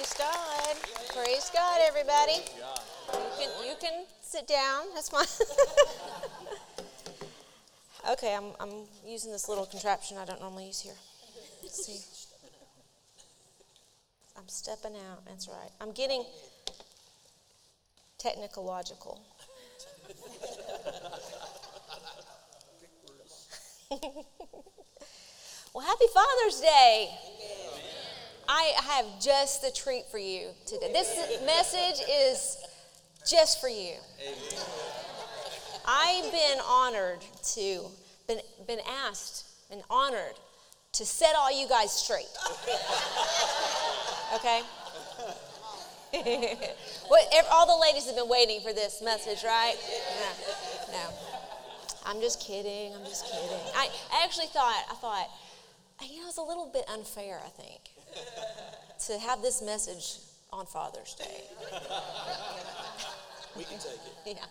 Praise God. Praise God, everybody. You can, you can sit down. That's fine. okay, I'm, I'm using this little contraption I don't normally use here. Let's see. I'm stepping out. That's right. I'm getting technological. well, happy Father's Day. I have just the treat for you today. This message is just for you. I've been honored to, been, been asked and honored to set all you guys straight. Okay? what, all the ladies have been waiting for this message, right? No. no. I'm just kidding. I'm just kidding. I, I actually thought, I thought, you know, it's a little bit unfair, I think to have this message on Father's Day. We can take it. Yeah,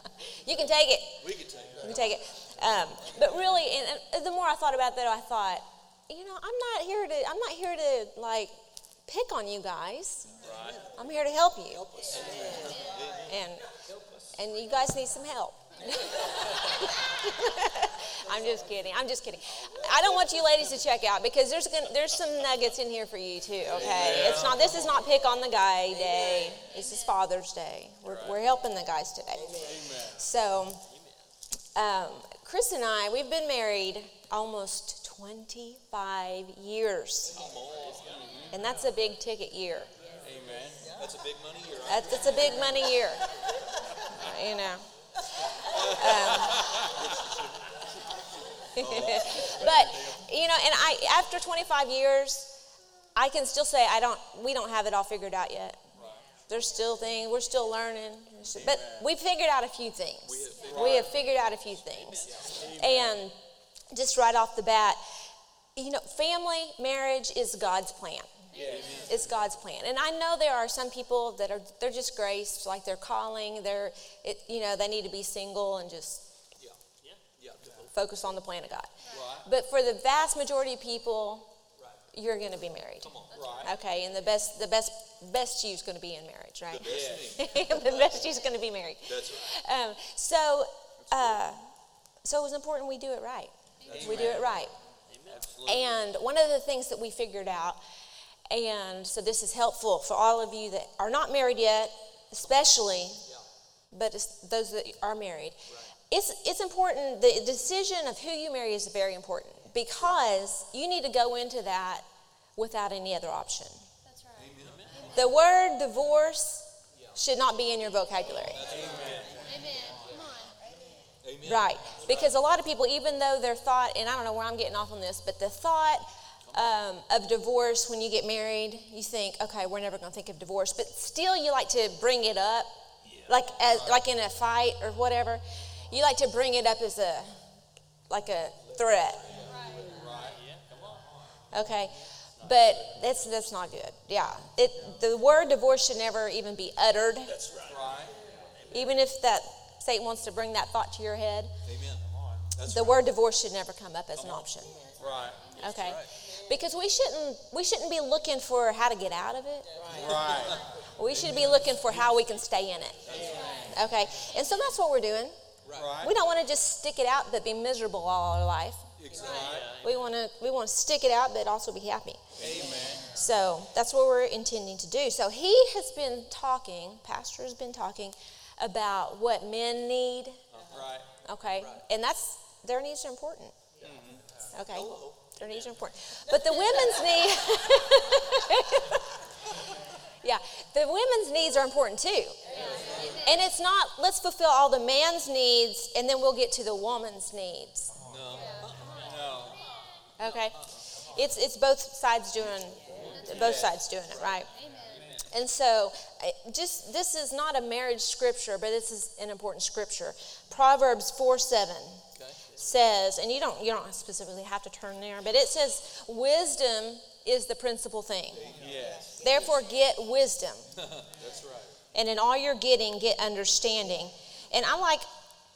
you can take it. We can take it. You can take it. Um, but really, and, and the more I thought about that, I thought, you know, I'm not here to. I'm not here to like pick on you guys. Right. I'm here to help you. Help us. And and you guys need some help. I'm just kidding. I'm just kidding. I don't want you ladies to check out because there's gonna, there's some nuggets in here for you too. Okay, it's not. This is not pick on the guy day. This is Father's Day. We're, we're helping the guys today. So, um, Chris and I, we've been married almost 25 years, and that's a big ticket year. Amen. That's a big money year. That's, that's a big money year. you know. Um, but you know, and I after 25 years, I can still say I don't. We don't have it all figured out yet. There's still things we're still learning, but we figured out a few things. We have figured out a few things, and just right off the bat, you know, family marriage is God's plan. It's God's plan. And I know there are some people that are they're just graced, like they're calling, they're it, you know, they need to be single and just Yeah. Yeah. focus on the plan of God. Right. But for the vast majority of people, you're going to be married. Right. Okay, and the best the best best you's going to be in marriage, right? Yeah. the best you's going to be married. That's right. Um, so, uh, so it was important we do it right. We do it right. Absolutely. And one of the things that we figured out, and so this is helpful for all of you that are not married yet, especially, but those that are married. It's, it's important, the decision of who you marry is very important because you need to go into that without any other option. That's right. The word divorce should not be in your vocabulary. Amen. Come on. Amen. Right. Because a lot of people, even though their thought, and I don't know where I'm getting off on this, but the thought um, of divorce when you get married, you think, okay, we're never going to think of divorce, but still you like to bring it up, like as like in a fight or whatever. You like to bring it up as a like a threat. Right, yeah. Come on. Okay. But that's that's not good. Yeah. It the word divorce should never even be uttered. That's right. Right. Even if that Satan wants to bring that thought to your head. Amen. The word divorce should never come up as an option. right. Okay? Because we shouldn't we shouldn't be looking for how to get out of it. Right. We should be looking for how we can stay in it. Okay? And so that's what we're doing. Right. We don't want to just stick it out but be miserable all our life. Exactly. We want to we want to stick it out but also be happy. Amen. So that's what we're intending to do. So he has been talking, pastor has been talking about what men need. Right. Okay? And that's their needs are important. Mm-hmm. Okay? Their needs are important. But the women's need Yeah, the women's needs are important too. And it's not let's fulfill all the man's needs and then we'll get to the woman's needs. No. No. Okay? It's it's both sides doing both sides doing it, right? And so, just this is not a marriage scripture, but this is an important scripture. Proverbs 4 7 says, and you don't you don't specifically have to turn there, but it says, wisdom is the principal thing. Yes. Therefore, get wisdom, That's right. And in all you're getting, get understanding. And I like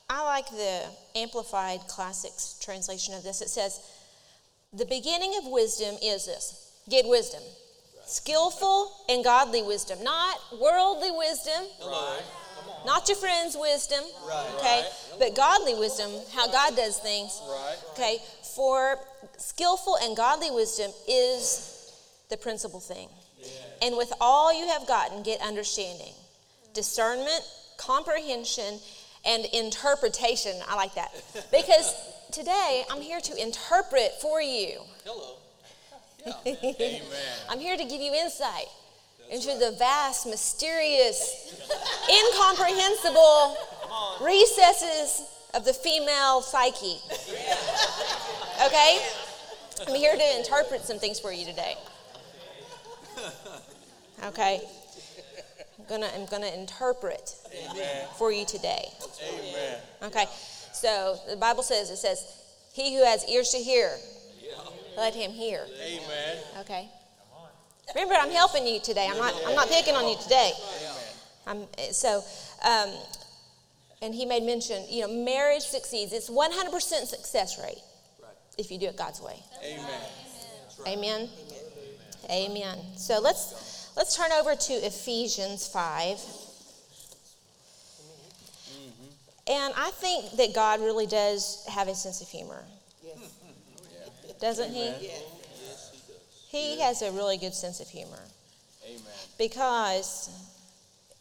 I like the Amplified Classics translation of this. It says, the beginning of wisdom is this: get wisdom. skillful and godly wisdom, not worldly wisdom, Right. not your friend's wisdom, Right. okay, Right. but godly wisdom, how God does things, Right. okay. For skillful and godly wisdom is the principal thing. And with all you have gotten, get understanding, discernment, comprehension, and interpretation. I like that. Because today I'm here to interpret for you. Hello. Amen. I'm here to give you insight into the vast, mysterious, incomprehensible recesses of the female psyche. Okay? I'm here to interpret some things for you today. Okay? I'm gonna, I'm gonna interpret for you today. Amen. Okay? So the Bible says, it says, He who has ears to hear, let him hear. Amen. Okay. Remember, I'm helping you today. I'm not. I'm not picking on you today. I'm so. Um, and he made mention. You know, marriage succeeds. It's 100% success rate if you do it God's way. Amen. Amen. Amen. So let's let's turn over to Ephesians five. And I think that God really does have a sense of humor. Doesn't he? He has a really good sense of humor Amen. because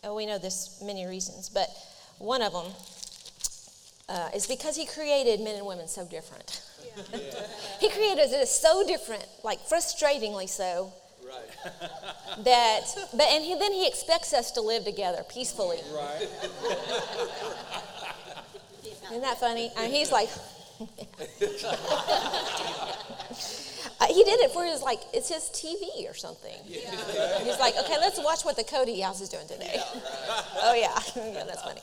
oh, we know this many reasons, but one of them uh, is because he created men and women so different. he created us so different, like frustratingly so, Right. that but and he, then he expects us to live together peacefully. Right. Isn't that funny? And he's like, he did it for his like it's his TV or something. He's like, okay, let's watch what the Cody House is doing today. oh yeah, yeah, that's funny.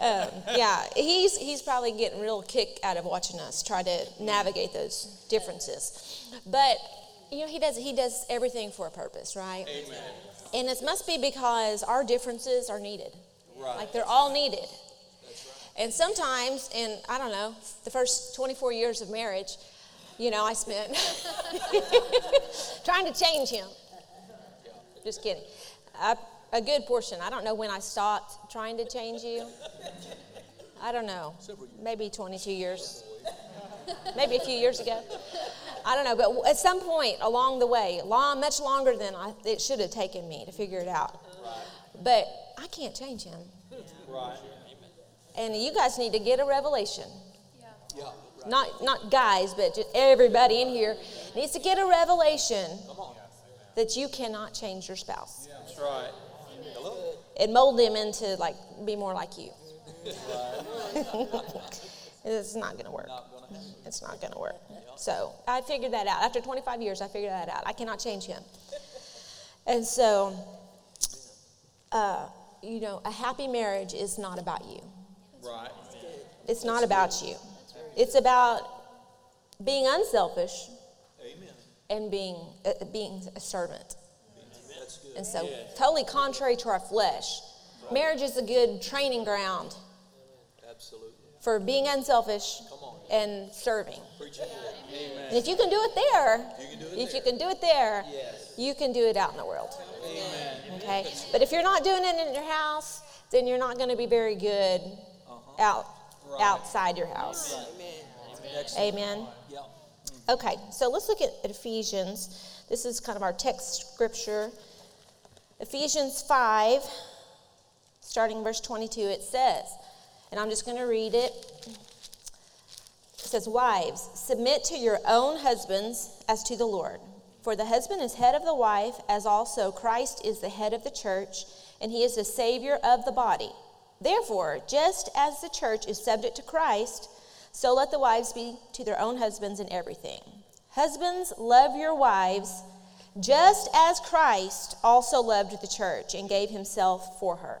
Um, yeah, he's he's probably getting real kick out of watching us try to navigate those differences. But you know, he does he does everything for a purpose, right? Amen. And it must be because our differences are needed. Right. Like they're all needed. And sometimes, in I don't know, the first 24 years of marriage, you know, I spent trying to change him. Just kidding. I, a good portion. I don't know when I stopped trying to change you. I don't know. Maybe 22 years. Maybe a few years ago. I don't know. But at some point along the way, long, much longer than I, it should have taken me to figure it out. But I can't change him. Right. And you guys need to get a revelation. Yeah. Yeah. Not, not guys, but just everybody in here needs to get a revelation that you cannot change your spouse Yeah. That's right. Hello. and mold them into like be more like you. it's not going to work. It's not going to work. So I figured that out. After 25 years, I figured that out. I cannot change him. And so, uh, you know, a happy marriage is not about you. Right. It's not about you. It's about being unselfish Amen. and being uh, being a servant. That's good. And so, totally contrary to our flesh. Marriage is a good training ground Absolutely. For being unselfish and serving. Amen. And if you can do it there, You can do it if there. you can do it there, Yes. you can do it out in the world. Amen. Okay? But if you're not doing it in your house, then you're not going to be very good uh-huh. out Right. outside your house. Amen. Amen. Yeah. Mm. Okay, so let's look at Ephesians. This is kind of our text scripture. Ephesians 5, starting verse 22, it says, and I'm just going to read it. It says, Wives, submit to your own husbands as to the Lord. For the husband is head of the wife, as also Christ is the head of the church, and he is the Savior of the body. Therefore, just as the church is subject to Christ, so let the wives be to their own husbands in everything. Husbands, love your wives, just as Christ also loved the church and gave himself for her,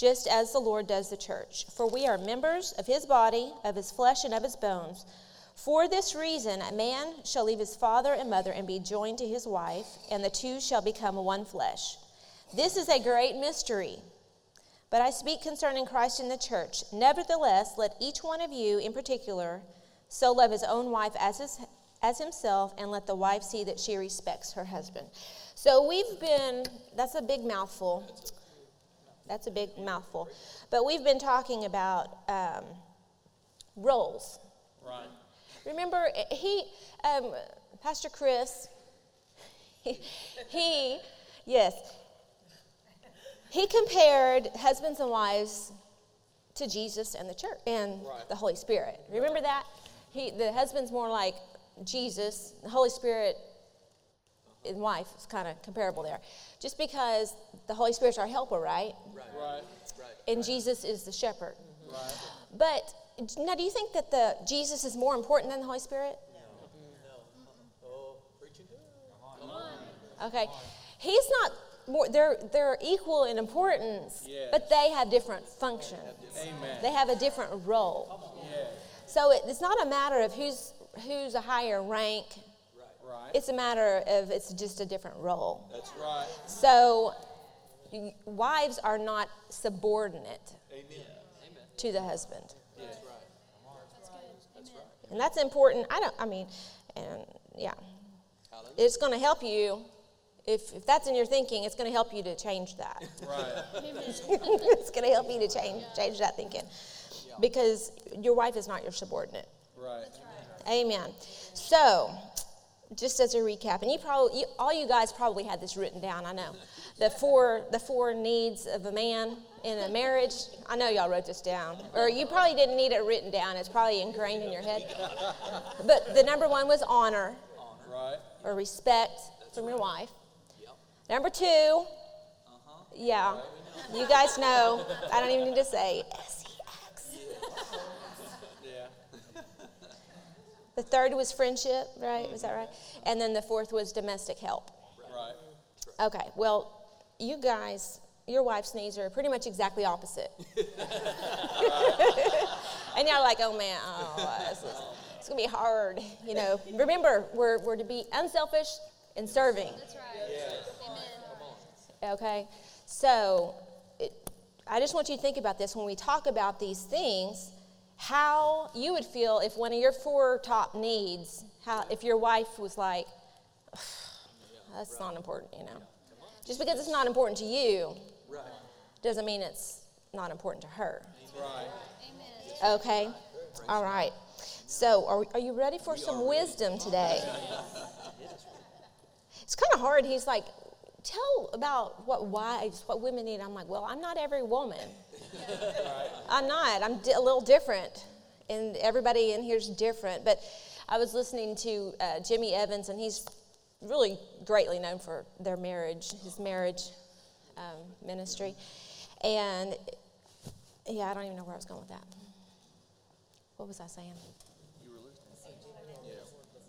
just as the Lord does the church. For we are members of his body, of his flesh, and of his bones. For this reason, a man shall leave his father and mother and be joined to his wife, and the two shall become one flesh. This is a great mystery. But I speak concerning Christ and the church. Nevertheless, let each one of you in particular so love his own wife as, his, as himself, and let the wife see that she respects her husband. So we've been, that's a big mouthful. That's a big mouthful. But we've been talking about um, roles. Right. Remember, he, um, Pastor Chris, he, he, yes, he compared husbands and wives to Jesus and the church and Right. the Holy Spirit. Remember that? He, the husband's more like Jesus, the Holy Spirit and wife is kind of comparable there. Just because the Holy Spirit's our helper, right? Right. Right. And Jesus is the shepherd. Right. But now, do you think that the Jesus is more important than the Holy Spirit? No. No. Oh, preaching good. Okay, he's not more. They're they're equal in importance, Yes. but they have different functions. Amen. They have a different role. Yes. So it, it's not a matter of who's who's a higher rank. Right. It's a matter of it's just a different role. That's right. So wives are not subordinate Amen. to the husband. That's right. That's good. That's right. And that's important. I don't, I mean, and yeah. It's going to help you. If, if that's in your thinking, it's going to help you to change that. Right. it's going to help you to change, change that thinking. Because your wife is not your subordinate. Right. Amen. So, just as a recap, and you probably, you, all you guys probably had this written down. I know, the four, the four needs of a man in a marriage. I know y'all wrote this down, or you probably didn't need it written down. It's probably ingrained in your head. But the number one was honor Right. or respect from your wife. Number two, uh-huh. yeah, you guys know. I don't even need to say. The third was friendship, right? Was that mm-hmm. right? And then the fourth was domestic help. Right. Okay, well, you guys, your wife's needs are pretty much exactly opposite. and you're like, oh man, oh, this is, it's gonna be hard, you know. Remember, we're, we're to be unselfish and serving, That's right. Yes. Amen. okay? So, it, I just want you to think about this when we talk about these things, how you would feel if one of your four top needs, how if your wife was like, that's not important, you know. Just because it's not important to you Right. doesn't mean it's not important to her. Right. Amen. Okay? All right. So, are, are you ready for some wisdom today? It's kind of hard. He's like, tell about what wives, what women need. I'm like, well, I'm not every woman. I'm not. I'm di- a little different. And everybody in here's different. But I was listening to uh, Jimmy Evans, and he's really greatly known for their marriage, his marriage um, ministry. And yeah, I don't even know where I was going with that. What was I saying? You were listening.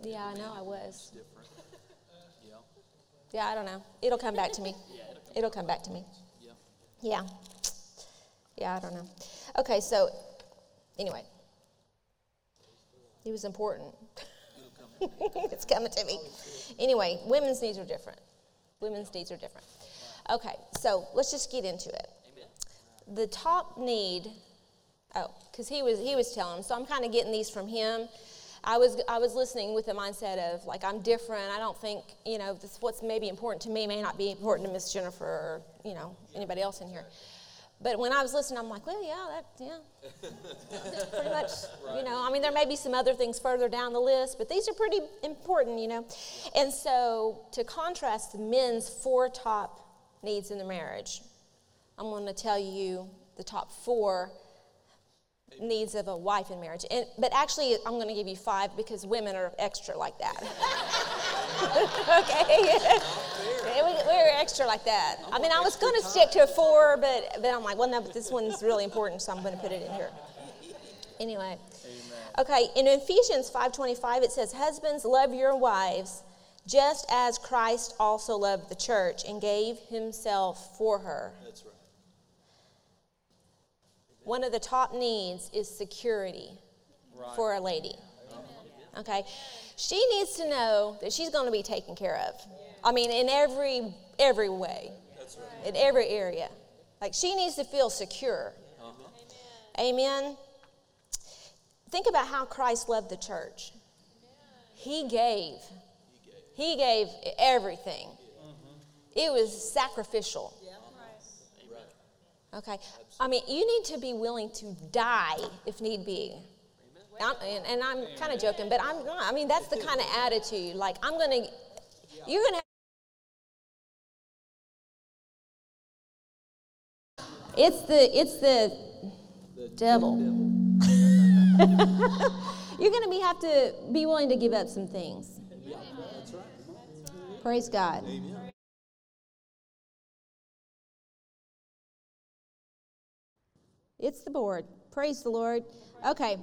Yeah, I know I was. Yeah. Yeah, I don't know. It'll come back to me. It'll come back to me. Yeah. Yeah. Yeah, I don't know. Okay, so anyway, he was important. it's coming to me. Anyway, women's needs are different. Women's needs are different. Okay, so let's just get into it. The top need, oh, because he was he was telling so I'm kind of getting these from him. I was I was listening with the mindset of like I'm different. I don't think you know this what's maybe important to me may not be important to Miss Jennifer or you know anybody else in here. But when I was listening, I'm like, well, yeah, that, yeah, pretty much. You know, I mean, there may be some other things further down the list, but these are pretty important, you know. And so, to contrast the men's four top needs in the marriage, I'm going to tell you the top four needs of a wife in marriage. And, but actually, I'm going to give you five because women are extra like that. okay? Yeah, we, we're extra like that. I mean, I was going to stick to a four, but, but I'm like, well, no, but this one's really important, so I'm going to put it in here. Anyway. Okay, in Ephesians 5.25, it says, Husbands, love your wives, just as Christ also loved the church and gave himself for her. That's right. One of the top needs is security Right. for a lady. Okay? She needs to know that she's going to be taken care of. I mean, in every every way. That's right. In every area. Like she needs to feel secure. Uh-huh. Amen. Think about how Christ loved the church. He gave. He gave everything. It was sacrificial. Okay. I mean, you need to be willing to die if need be. I'm, and, and I'm kind of joking, but I'm not. I mean, that's the kind of attitude. Like, I'm going to, you're going to It's the it's the devil. You're going to be have to be willing to give up some things. Praise God. Amen. It's the board. Praise the Lord. Okay.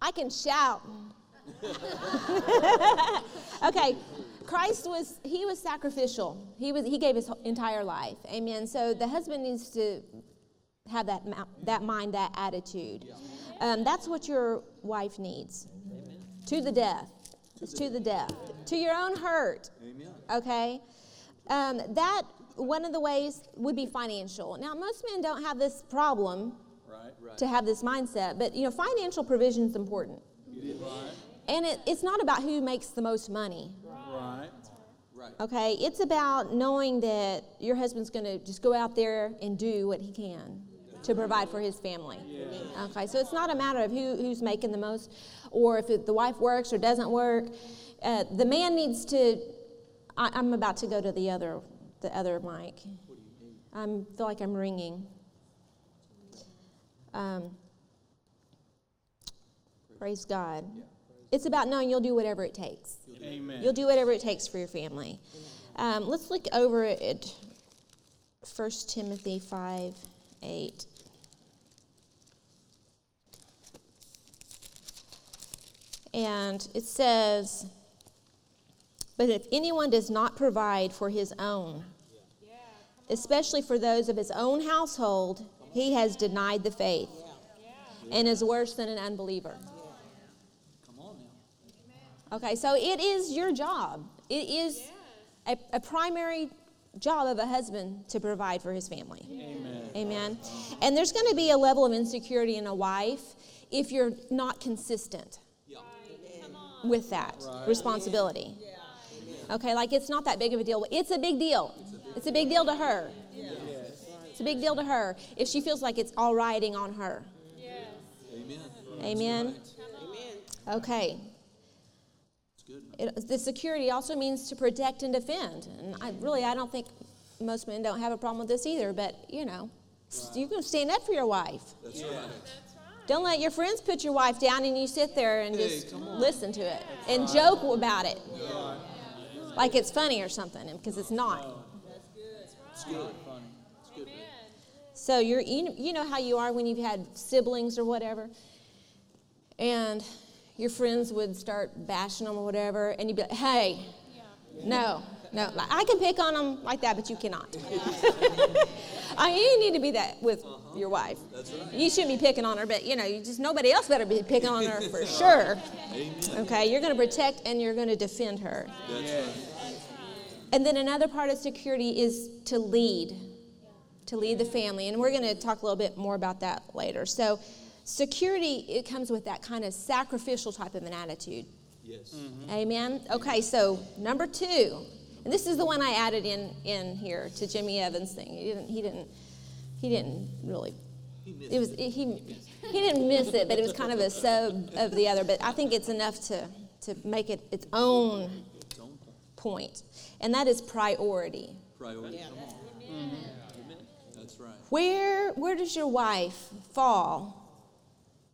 I can shout. okay. Christ was he was sacrificial. He was he gave his entire life. Amen. So the husband needs to have that that mind, that attitude. Um, that's what your wife needs. To the death. It's to the death. To your own hurt. Amen. Okay? Um, that, one of the ways would be financial. Now, most men don't have this problem Right. Right. to have this mindset, but, you know, financial provision is important. Right. And it, it's not about who makes the most money. Right. okay? It's about knowing that your husband's going to just go out there and do what he can to provide for his family. Okay, so it's not a matter of who, who's making the most or if it, the wife works or doesn't work. Uh, the man needs to. I, I'm about to go to the other, the other mic. I feel like I'm ringing. Um, praise God. It's about knowing you'll do whatever it takes. Amen. You'll do whatever it takes for your family. Um, let's look over at 1 Timothy 5 8. And it says, But if anyone does not provide for his own, especially for those of his own household, he has denied the faith and is worse than an unbeliever. Come on now. Okay, so it is your job. It is a, a primary job of a husband to provide for his family. Amen. Amen. And there's going to be a level of insecurity in a wife if you're not consistent Yeah. with that responsibility. Okay, like it's not that big of a deal. It's a big deal. It's a big deal to her. It's a big deal to her if she feels like it's all riding on her. Amen. Amen. Okay. It's good. It, the security also means to protect and defend. And I really, I don't think most men don't have a problem with this either. But you know, you can stand up for your wife. That's right. Don't let your friends put your wife down and you sit there and Hey, just come listen to it and joke about it, like it's funny or something, because it's not. It's good. Funny. It's good. So you're, you, you know how you are when you've had siblings or whatever, and your friends would start bashing them or whatever, and you'd be like, "Hey, no, no, I can pick on them like that, but you cannot." I mean, you need to be that with uh-huh. your wife. That's right. You shouldn't be picking on her, but you know, you just nobody else better be picking on her for sure. Amen. Okay, you're going to protect and you're going to defend her. That's right. And then another part of security is to lead, to lead the family. And we're going to talk a little bit more about that later. So, security, it comes with that kind of sacrificial type of an attitude. Yes. Mm-hmm. Amen? Okay, so number two, and this is the one I added in, in here to Jimmy Evans' thing. He didn't, he didn't, he didn't really. It was he he didn't miss it, but it was kind of a sub of the other. But I think it's enough to to make it its own point, and that is priority. priority. Come on. Amen. That's right. Where where does your wife fall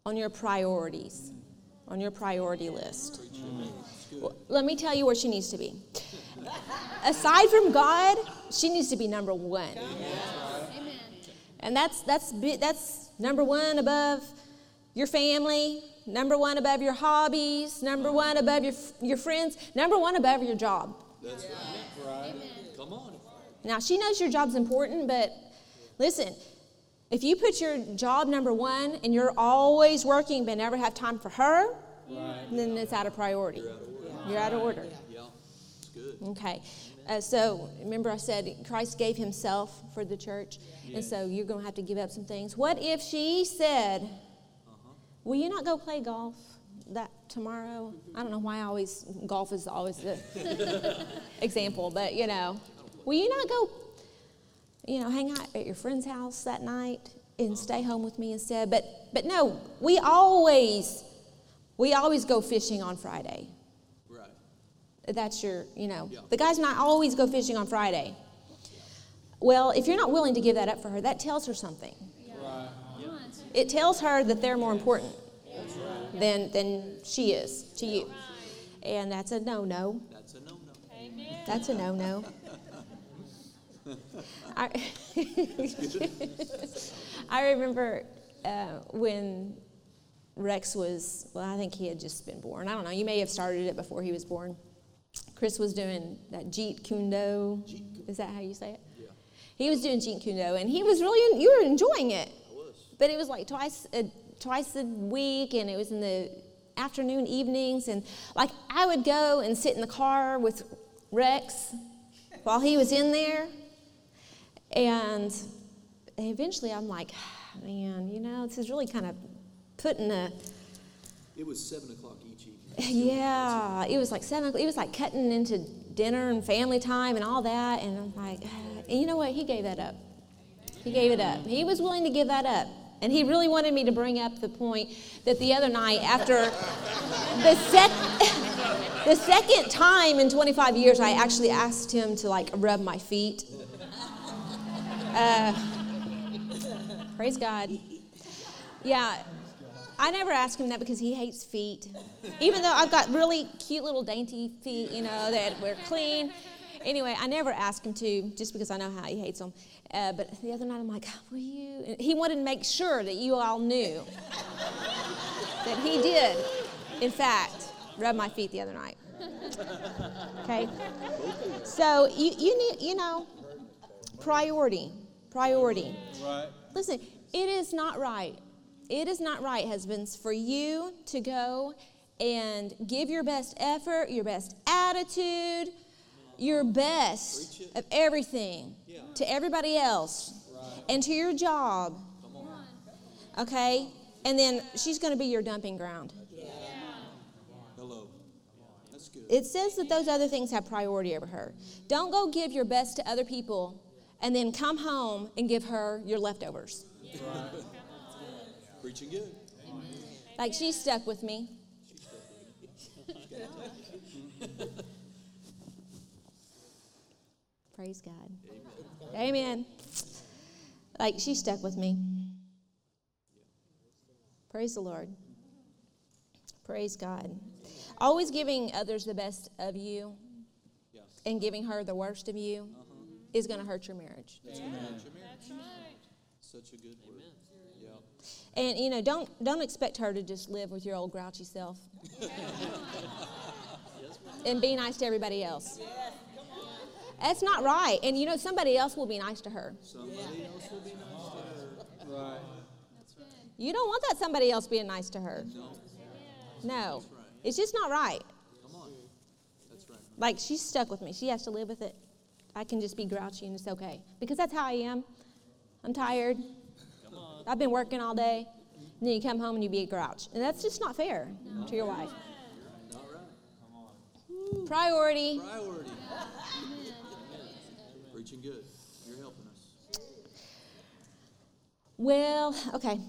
on your priorities, on your priority list? Well, let me tell you where she needs to be. Aside from God, she needs to be number one, Amen. and that's that's that's number one above your family, number one above your hobbies, number one above your, your friends, number one above your job. That's right. Come on. Now, she knows your job's important, but listen, if you put your job number one and you're always working but never have time for her, then it's out of priority. You're out of order. Yeah, it's good. Okay. Uh, so remember, I said Christ gave himself for the church, and so you're going to have to give up some things. What if she said, Will you not go play golf that tomorrow? I don't know why I always, golf is always the example, but you know, will you not go, you know, hang out at your friend's house that night and stay home with me instead? But, but no, we always, we always go fishing on Friday. Right. That's your, you know, Yeah. the guys not always go fishing on Friday. Well, if you're not willing to give that up for her, that tells her something. Right. It tells her that they're more important than, than she is to you. And that's a no no. That's a no-no. Amen. That's a no no. I, I remember uh, when Rex was, well, I think he had just been born. I don't know. You may have started it before he was born. Chris was doing that Jeet Kune Do. Is that how you say it? Yeah. He was doing Jeet Kune Do, and he was really, you were enjoying it. I was. But it was like twice a, twice a week, and it was in the afternoon, evenings, and like I would go and sit in the car with Rex while he was in there, and eventually I'm like, man, you know, this is really kind of putting a It was seven o'clock each evening. yeah, it was like seven. o'clock. It was like cutting into dinner and family time and all that, and I'm like, and you know what? He gave that up. He gave it up. He was willing to give that up. And he really wanted me to bring up the point that the other night, after the, sec- the second time in 25 years, I actually asked him to like rub my feet. Uh, praise God. Yeah, I never ask him that because he hates feet. Even though I've got really cute little dainty feet, you know, that were clean. Anyway, I never ask him to just because I know how he hates them. Uh, but the other night I'm like, will you? And he wanted to make sure that you all knew that he did, in fact, rub my feet the other night. Okay? So you, you need, you know, priority. Priority. Right. Listen, it is not right. It is not right, husbands, for you to go and give your best effort, your best attitude, your best of everything to everybody else and to your job. Okay? And then she's going to be your dumping ground. Hello. That's good. It says that those other things have priority over her. Don't go give your best to other people and then come home and give her your leftovers. Preaching good. Like she's stuck with me. Praise God. Amen. Like she stuck with me. Praise the Lord. Praise God. Always giving others the best of you Yeah. and giving her the worst of you is going to hurt your marriage. That's gonna hurt your marriage. Such a good word. Yeah. And you know, don't don't expect her to just live with your old grouchy self. and be nice to everybody else. That's not right. And you know, somebody else will be nice to her. Somebody else will be nice to her. Right. You don't want that somebody else being nice to her. No. No. It's just not right. Come on. That's right. Like she's stuck with me. She has to live with it. I can just be grouchy and it's okay. Because that's how I am. I'm tired. I've been working all day. And then you come home and you be a grouch. And that's just not fair to your wife. Right. Priority. Priority. Preaching good. You're helping us. Well, okay.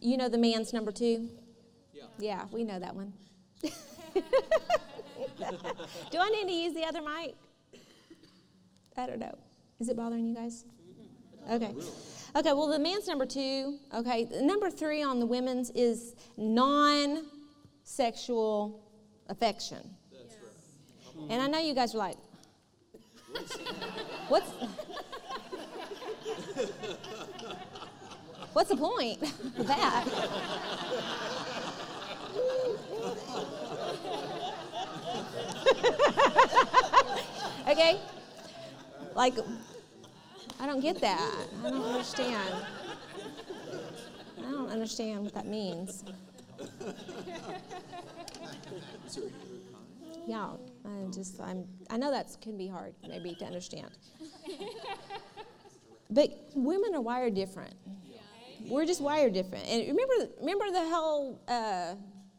You know the man's number two? Yeah. Yeah, we know that one. Do I need to use the other mic? I don't know. Is it bothering you guys? Okay. Okay, well, the man's number two. Okay, the number three on the women's is non sexual affection. That's right. And I know you guys are like, what's. What's the point of that? okay? Like, I don't get that. I don't understand. I don't understand what that means. Yeah, I just I'm I know that can be hard maybe to understand. But women are wired different. We're just wired different. And remember remember the whole uh,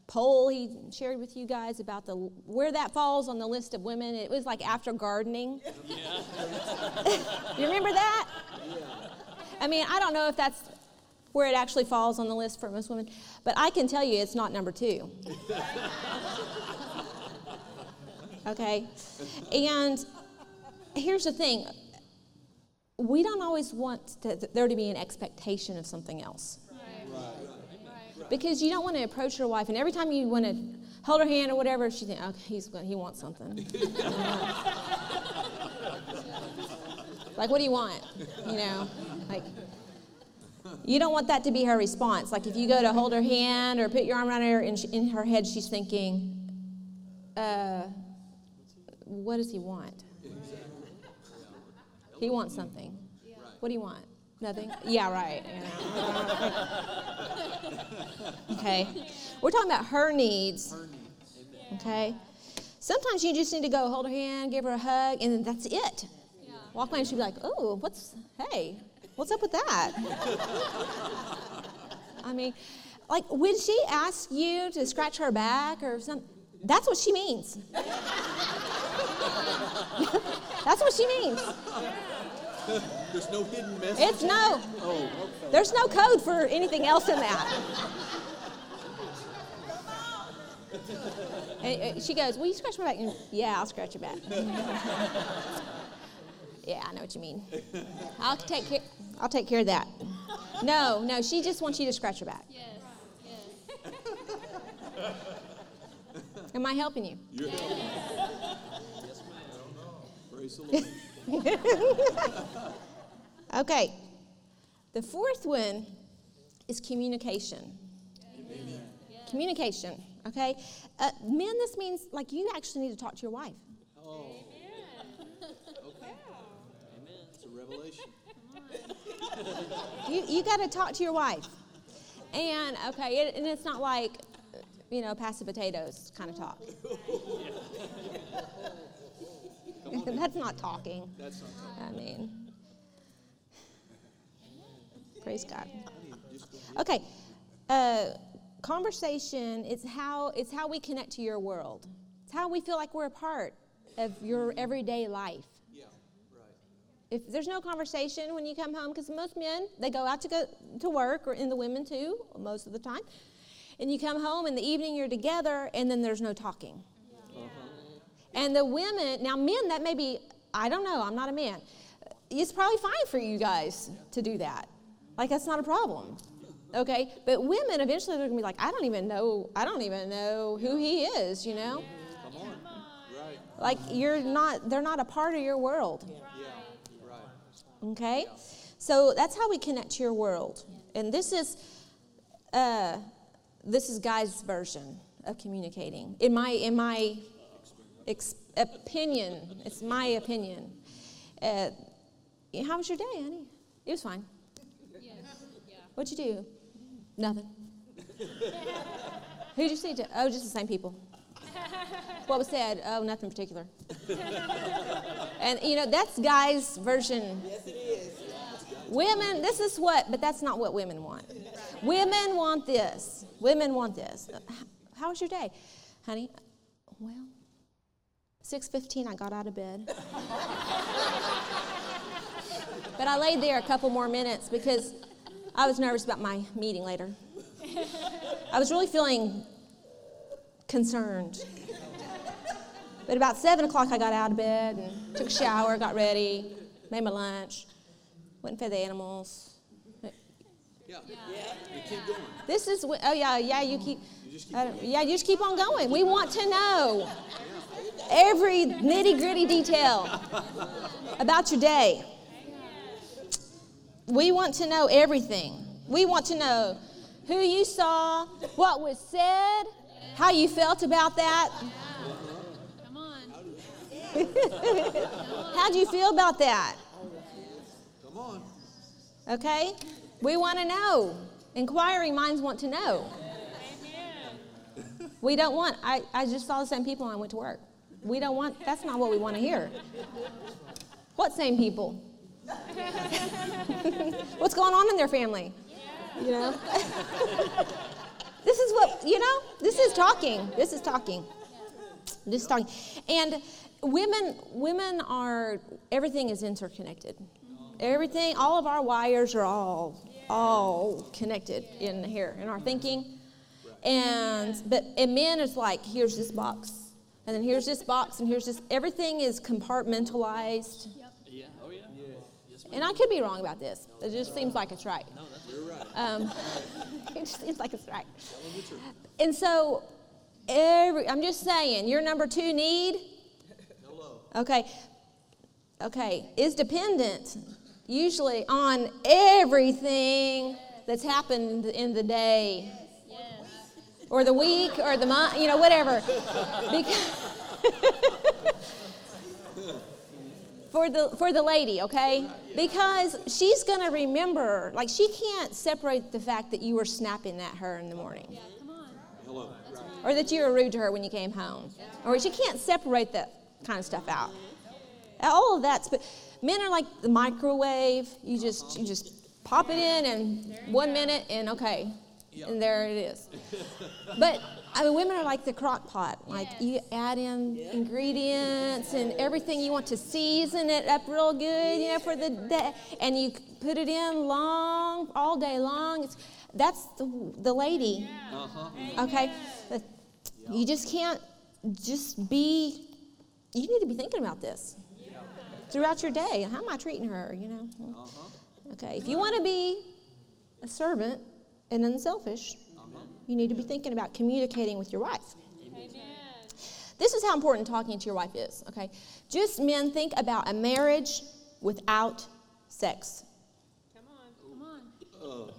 poll he shared with you guys about the where that falls on the list of women. It was like after gardening. you remember that? I mean, I don't know if that's where it actually falls on the list for most women, but I can tell you it's not number two. okay? And here's the thing we don't always want to, there to be an expectation of something else. Because you don't want to approach your wife, and every time you want to hold her hand or whatever, she thinks, okay, he's, he wants something. like, what do you want? You know, like, you don't want that to be her response. Like, if you go to hold her hand or put your arm around her, and she, in her head, she's thinking, uh, what does he want? He wants something. What do you want? Nothing? Yeah, right. okay. We're talking about her needs. Okay. Sometimes you just need to go hold her hand, give her a hug, and then that's it. Walk by and she'll be like, oh, what's, hey, what's up with that? I mean, like, when she asks you to scratch her back or something, that's what she means. that's what she means. There's no hidden message. It's no. Oh, okay. There's no code for anything else in that. And she goes, Will you scratch my back? And, yeah, I'll scratch your back. yeah, I know what you mean. I'll take care, I'll take care of that. No, no, she just wants you to scratch her back. Yes. Yes. Am I helping you? You're helping. Yes, ma'am. Praise the Lord. Okay. The fourth one is communication. Communication, okay? Uh, men, this means like you actually need to talk to your wife. Oh. Okay. Amen. It's a revelation. You, you got to talk to your wife. And, okay, it, and it's not like, you know, pass the potatoes kind of talk. That's not talking. That's not talking. I mean, praise God. Okay, uh, conversation is how it's how we connect to your world. It's how we feel like we're a part of your everyday life. Yeah, right. If there's no conversation when you come home, because most men they go out to go to work, or in the women too, most of the time, and you come home in the evening you're together, and then there's no talking. And the women, now men, that may be, I don't know, I'm not a man. It's probably fine for you guys to do that. Like, that's not a problem. Okay? But women, eventually, they're going to be like, I don't even know, I don't even know who he is, you know? Come on. Right. Like, you're not, they're not a part of your world. Yeah. Right. Okay? So that's how we connect to your world. And this is, uh, this is Guy's version of communicating. In my, in my ex- opinion, it's my opinion. Uh, how was your day, honey? It was fine. Yes. Yeah. What'd you do? Nothing. Who'd you see? To? Oh, just the same people. What was said? Oh, nothing in particular. and you know that's guys' version. Yes, it is. Women, this is what, but that's not what women want. Women want this. Women want this. How was your day, honey? Well, 6:15 I got out of bed. but I laid there a couple more minutes because I was nervous about my meeting later. I was really feeling concerned. But about 7 o'clock, I got out of bed and took a shower, got ready, made my lunch, went and fed the animals. Yeah. Yeah. You keep going. This is, oh, yeah, yeah, you keep, just uh, yeah, you just keep on going. We want to know every nitty gritty detail about your day. We want to know everything. We want to know who you saw, what was said, How you felt about that? Come on. How'd you feel about that? Come on. Okay? We want to know. Inquiring minds want to know. We don't want, I, I just saw the same people when I went to work. We don't want, that's not what we want to hear. What same people? What's going on in their family? You know? this is what, you know, this is talking. This is talking. This is talking. And women, women are, everything is interconnected. Everything, all of our wires are all, all connected in here, in our thinking. And, but and men, is like, here's this box. And then here's this box, and here's this, everything is compartmentalized. Yep. Yeah. Oh, yeah. Yes, And I could be wrong about this. It just seems like it's right. No, that's you're right. Um, it just seems like it's right. And so, every, I'm just saying, your number two need, Hello. okay, okay, is dependent usually on everything that's happened in the day Yes. Or the week or the month, you know, whatever. Because for the for the lady, okay? Because she's gonna remember, like she can't separate the fact that you were snapping at her in the morning. Come on. Hello. Or that you were rude to her when you came home. Or she can't separate that kind of stuff out. All of that's but men are like the microwave. You just you just pop it in and one minute and okay. And there it is. But I mean women are like the crock pot. Like you add in ingredients and everything you want to season it up real good, you know, for the day and you put it in long all day long. It's that's the, the lady. Uh-huh. Okay? But you just can't just be, you need to be thinking about this throughout your day. How am I treating her? You know? Uh-huh. Okay. If you want to be a servant and unselfish, Uh-huh. you need to be thinking about communicating with your wife. Amen. This is how important talking to your wife is, okay? Just men think about a marriage without sex. Come on. Come on. Uh,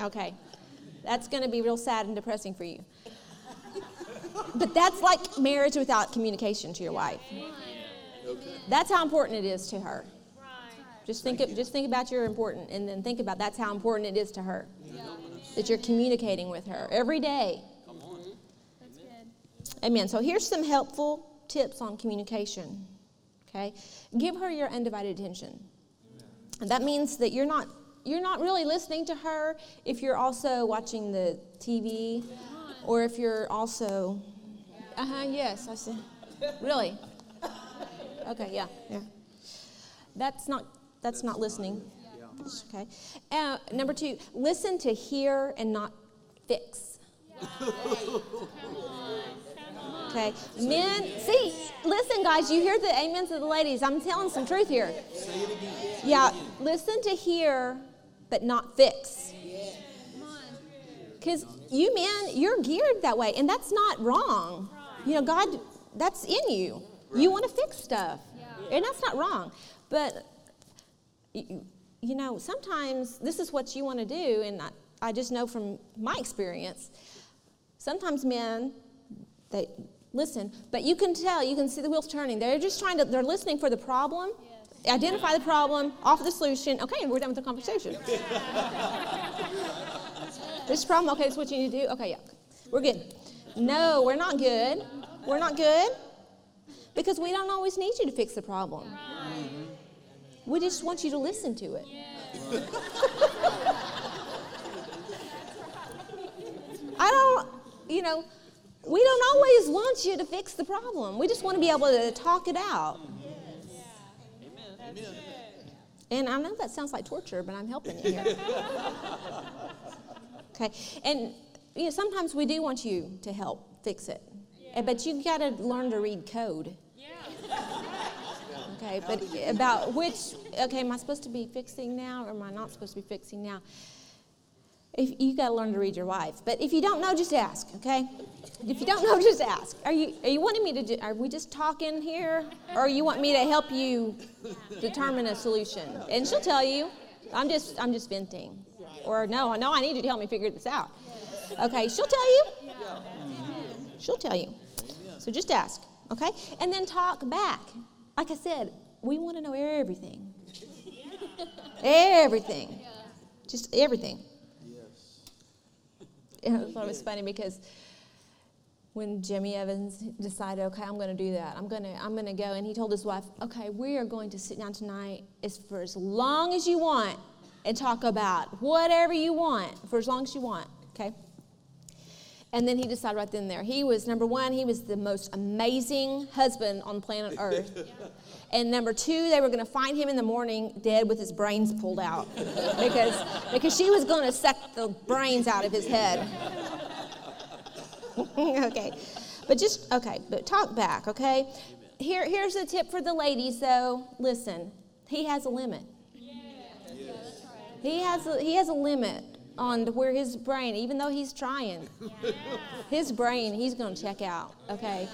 Okay. That's going to be real sad and depressing for you. But that's like marriage without communication to your wife. That's how important it is to her. Just think, of, just think about you're important, and then think about that's how important it is to her. That you're communicating with her every day. That's good. Amen. So here's some helpful tips on communication. Okay, give her your undivided attention. And that means that you're not you're not really listening to her if you're also watching the TV, or if you're also. Uh huh. Yes, I see. Really. Okay. Yeah. Yeah. That's not that's not listening. Yeah. Okay. Uh, number two, listen to hear and not fix. Okay. Men, see, listen, guys, you hear the amens of the ladies. I'm telling some truth here. Say it again. Yeah, listen to hear, but not fix. Because you men, you're geared that way, and that's not wrong. You know, God, that's in you. You want to fix stuff, and that's not wrong. But, you, you know, sometimes this is what you want to do, and I, I just know from my experience, sometimes men, they listen, but you can tell, you can see the wheels turning. They're just trying to, they're listening for the problem, identify the problem, offer the solution. Okay, we're done with the conversation. this problem, okay, this is what you need to do. Okay, yeah, we're good. No, we're not good. We're not good because we don't always need you to fix the problem. We just want you to listen to it. I don't, you know, we don't always want you to fix the problem. We just want to be able to talk it out. Amen. And I know that sounds like torture, but I'm helping you here. okay, and you know, sometimes we do want you to help fix it, but you got to learn to read code. Yeah. Okay, but about which, okay, am I supposed to be fixing now or am I not supposed to be fixing now? if you got to learn to read your wife. But if you don't know, just ask, okay? If you don't know, just ask. Are you are you wanting me to? Do, are we just talking here, or you want me to help you determine a solution? And she'll tell you. I'm just I'm just venting. Or no, no, I need you to help me figure this out. Okay, she'll tell you. She'll tell you. So just ask, okay? And then talk back. Like I said, we want to know everything. Everything. Just everything. Yes. I thought it was funny because when Jimmy Evans decided, okay, I'm going to do that. I'm going to I'm going to go and he told his wife, "Okay, we are going to sit down tonight as for as long as you want and talk about whatever you want for as long as you want." Okay? And then he decided right then and there. He was number 1, he was the most amazing husband on planet Earth. And number two, they were going to find him in the morning dead with his brains pulled out because, because she was going to suck the brains out of his head. okay. But just, okay, but talk back, okay? Here, here's a tip for the ladies, though. Listen, he has a limit. He has a, he has a limit on where his brain, even though he's trying, his brain, he's going to check out, okay?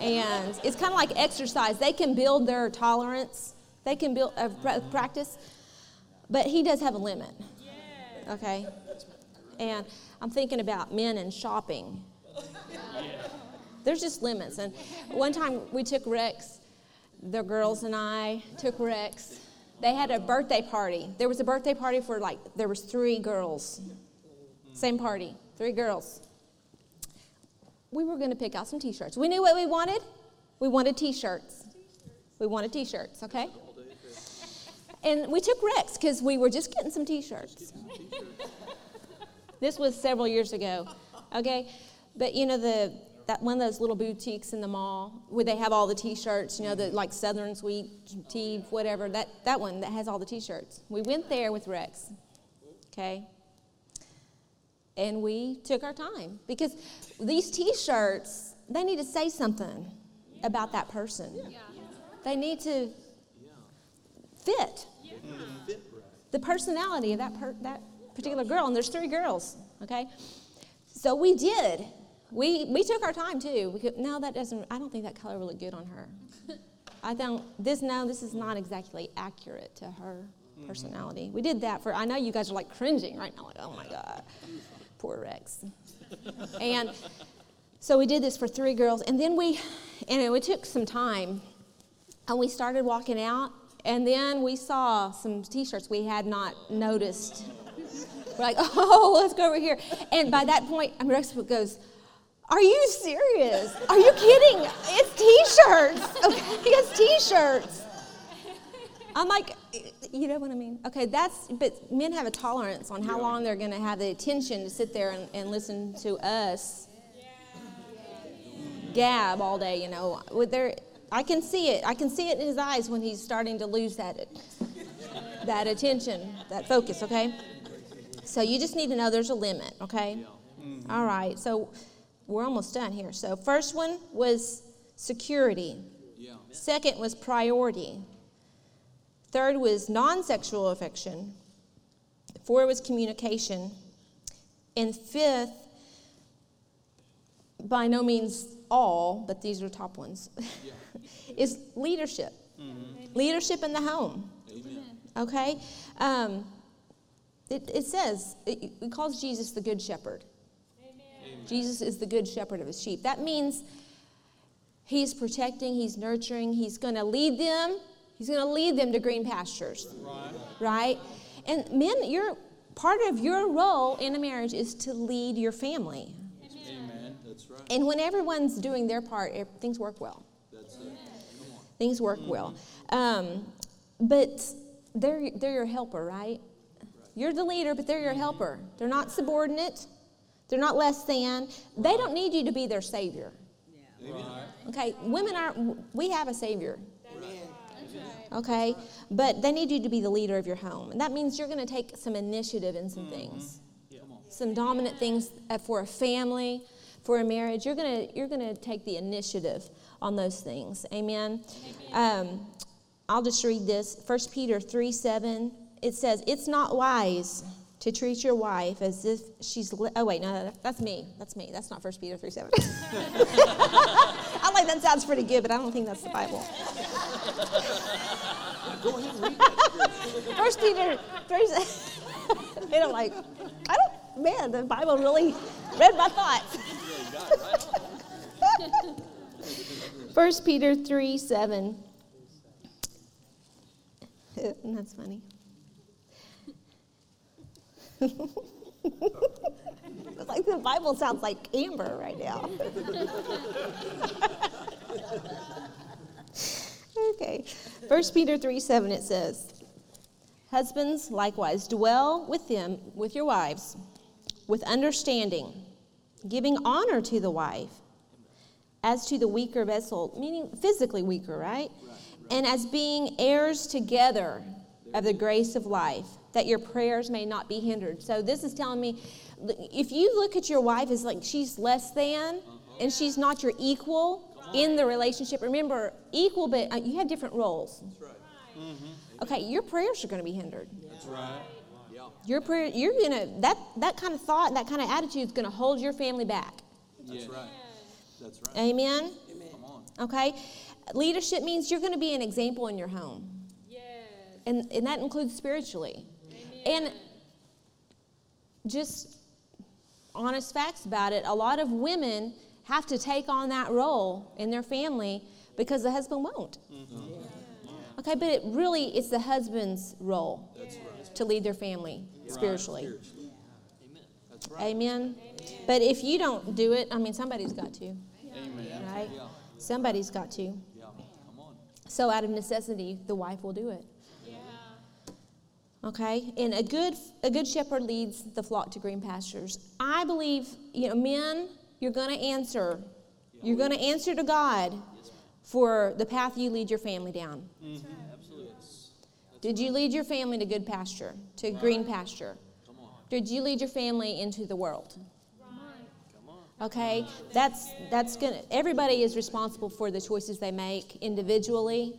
And it's kind of like exercise. They can build their tolerance, they can build uh, practice, but he does have a limit, okay? And I'm thinking about men and shopping. There's just limits. And one time we took Rex, the girls and I took Rex they had a birthday party. There was a birthday party for like there was three girls. Same party, three girls. We were going to pick out some t-shirts. We knew what we wanted. We wanted t-shirts. We wanted t-shirts, okay? And we took Rex because we were just getting some t-shirts. this was several years ago, okay? But you know the that one of those little boutiques in the mall where they have all the T-shirts, you know, the like Southern Sweet Tea, whatever. That that one that has all the T-shirts. We went there with Rex, okay, and we took our time because these T-shirts they need to say something about that person. Yeah. They need to fit yeah. the personality of that per, that particular girl, and there's three girls, okay. So we did we, we took our time too. We could, no, that doesn't, I don't think that color will look good on her. I don't, this, no, this is not exactly accurate to her personality. Mm-hmm. We did that for, I know you guys are like cringing right now, like, oh my God, poor Rex. and so we did this for three girls, and then we, and it took some time, and we started walking out, and then we saw some t shirts we had not noticed. We're like, oh, let's go over here. And by that point, I mean, Rex goes, are you serious? Are you kidding? It's t-shirts. Okay, it's t-shirts. I'm like, you know what I mean? Okay, that's, but men have a tolerance on how long they're going to have the attention to sit there and, and listen to us gab all day, you know. With their, I can see it. I can see it in his eyes when he's starting to lose that, that attention, that focus, okay? So you just need to know there's a limit, okay? All right, so we're almost done here. So, first one was security. Yeah. Second was priority. Third was non sexual affection. Four was communication. And fifth, by no means all, but these are top ones, yeah. is leadership. Mm-hmm. Leadership in the home. Amen. Okay? Um, it, it says, it, it calls Jesus the Good Shepherd. Jesus is the good shepherd of his sheep. That means he's protecting, he's nurturing, he's going to lead them. He's going to lead them to green pastures. Right. right? And men, you're part of your role in a marriage is to lead your family. Amen. That's right. And when everyone's doing their part, things work well. That's it. Things work mm-hmm. well. Um, but they're, they're your helper, right? You're the leader, but they're your helper. They're not subordinate. They're not less than. They don't need you to be their savior. Okay, women aren't, we have a savior. Okay, but they need you to be the leader of your home. And that means you're going to take some initiative in some things, some dominant things uh, for a family, for a marriage. You're going to, you're going to take the initiative on those things. Amen. Um, I'll just read this 1 Peter 3 7. It says, It's not wise to treat your wife as if she's. Li- oh wait, no, no, that's me. That's me. That's not 1 Peter three seven. I like that sounds pretty good, but I don't think that's the Bible. Go ahead and read that. First Peter three. se- and I'm like, I don't. Man, the Bible really read my thoughts. Yeah, you got it right on. First Peter 3 7. That's funny. It's like the Bible sounds like Amber right now. okay. First Peter 3 7 it says, Husbands likewise dwell with them, with your wives, with understanding, giving honor to the wife as to the weaker vessel, meaning physically weaker, right? And as being heirs together of the grace of life, that your prayers may not be hindered. So this is telling me if you look at your wife as like she's less than and she's not your equal in the relationship, remember, equal, but uh, you have different roles. That's right. Okay, your prayers are going to be hindered. That's right. Yeah. Your prayer, you're gonna that that kind of thought, that kind of attitude is going to hold your family back. That's right. That's right. Amen. Come on. Okay? Leadership means you're going to be an example in your home. Yes. And, and that includes spiritually. And just honest facts about it a lot of women have to take on that role in their family because the husband won't. Mm-hmm. Okay, but it really it's the husband's role to lead their family spiritually. Spiritually. Amen. Right. Amen. But if you don't do it, I mean, somebody's got to, Amen. right? Yeah. Somebody's got to. Yeah. Come on. So, out of necessity, the wife will do it. Okay, and a good a good shepherd leads the flock to green pastures. I believe, you know, men, you're going to answer. You're going to answer to God for the path you lead your family down. Mm-hmm. Absolutely. Did you lead your family to good pasture, to green pasture? Come on. Did you lead your family into the world? Come on. Okay, that's that's gonna. Everybody is responsible for the choices they make individually,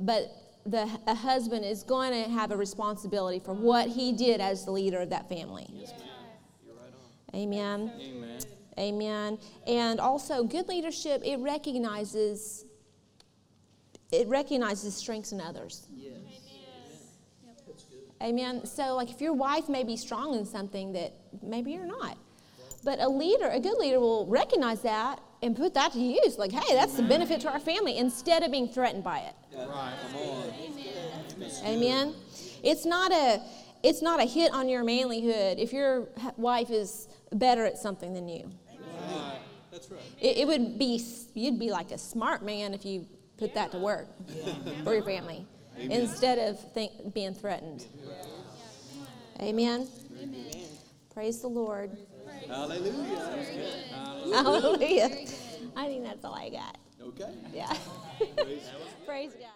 but the a husband is going to have a responsibility for what he did as the leader of that family. You're right on. Amen. Amen. Amen. And also, good leadership it recognizes it recognizes strengths in others. Yes. Amen. Amen. So, like, if your wife may be strong in something that maybe you're not, but a leader, a good leader, will recognize that and put that to use. Like, hey, that's the benefit to our family instead of being threatened by it. Right. Come on. Amen. It's not a it's not a hit on your manlyhood if your wife is better at something than you. Right. That's right. It, it would be you'd be like a smart man if you put that to work for your family instead of think, being threatened. Amen. Praise the Lord. Hallelujah. Hallelujah. I think that's all I got. Okay. Yeah. Praise Praise God.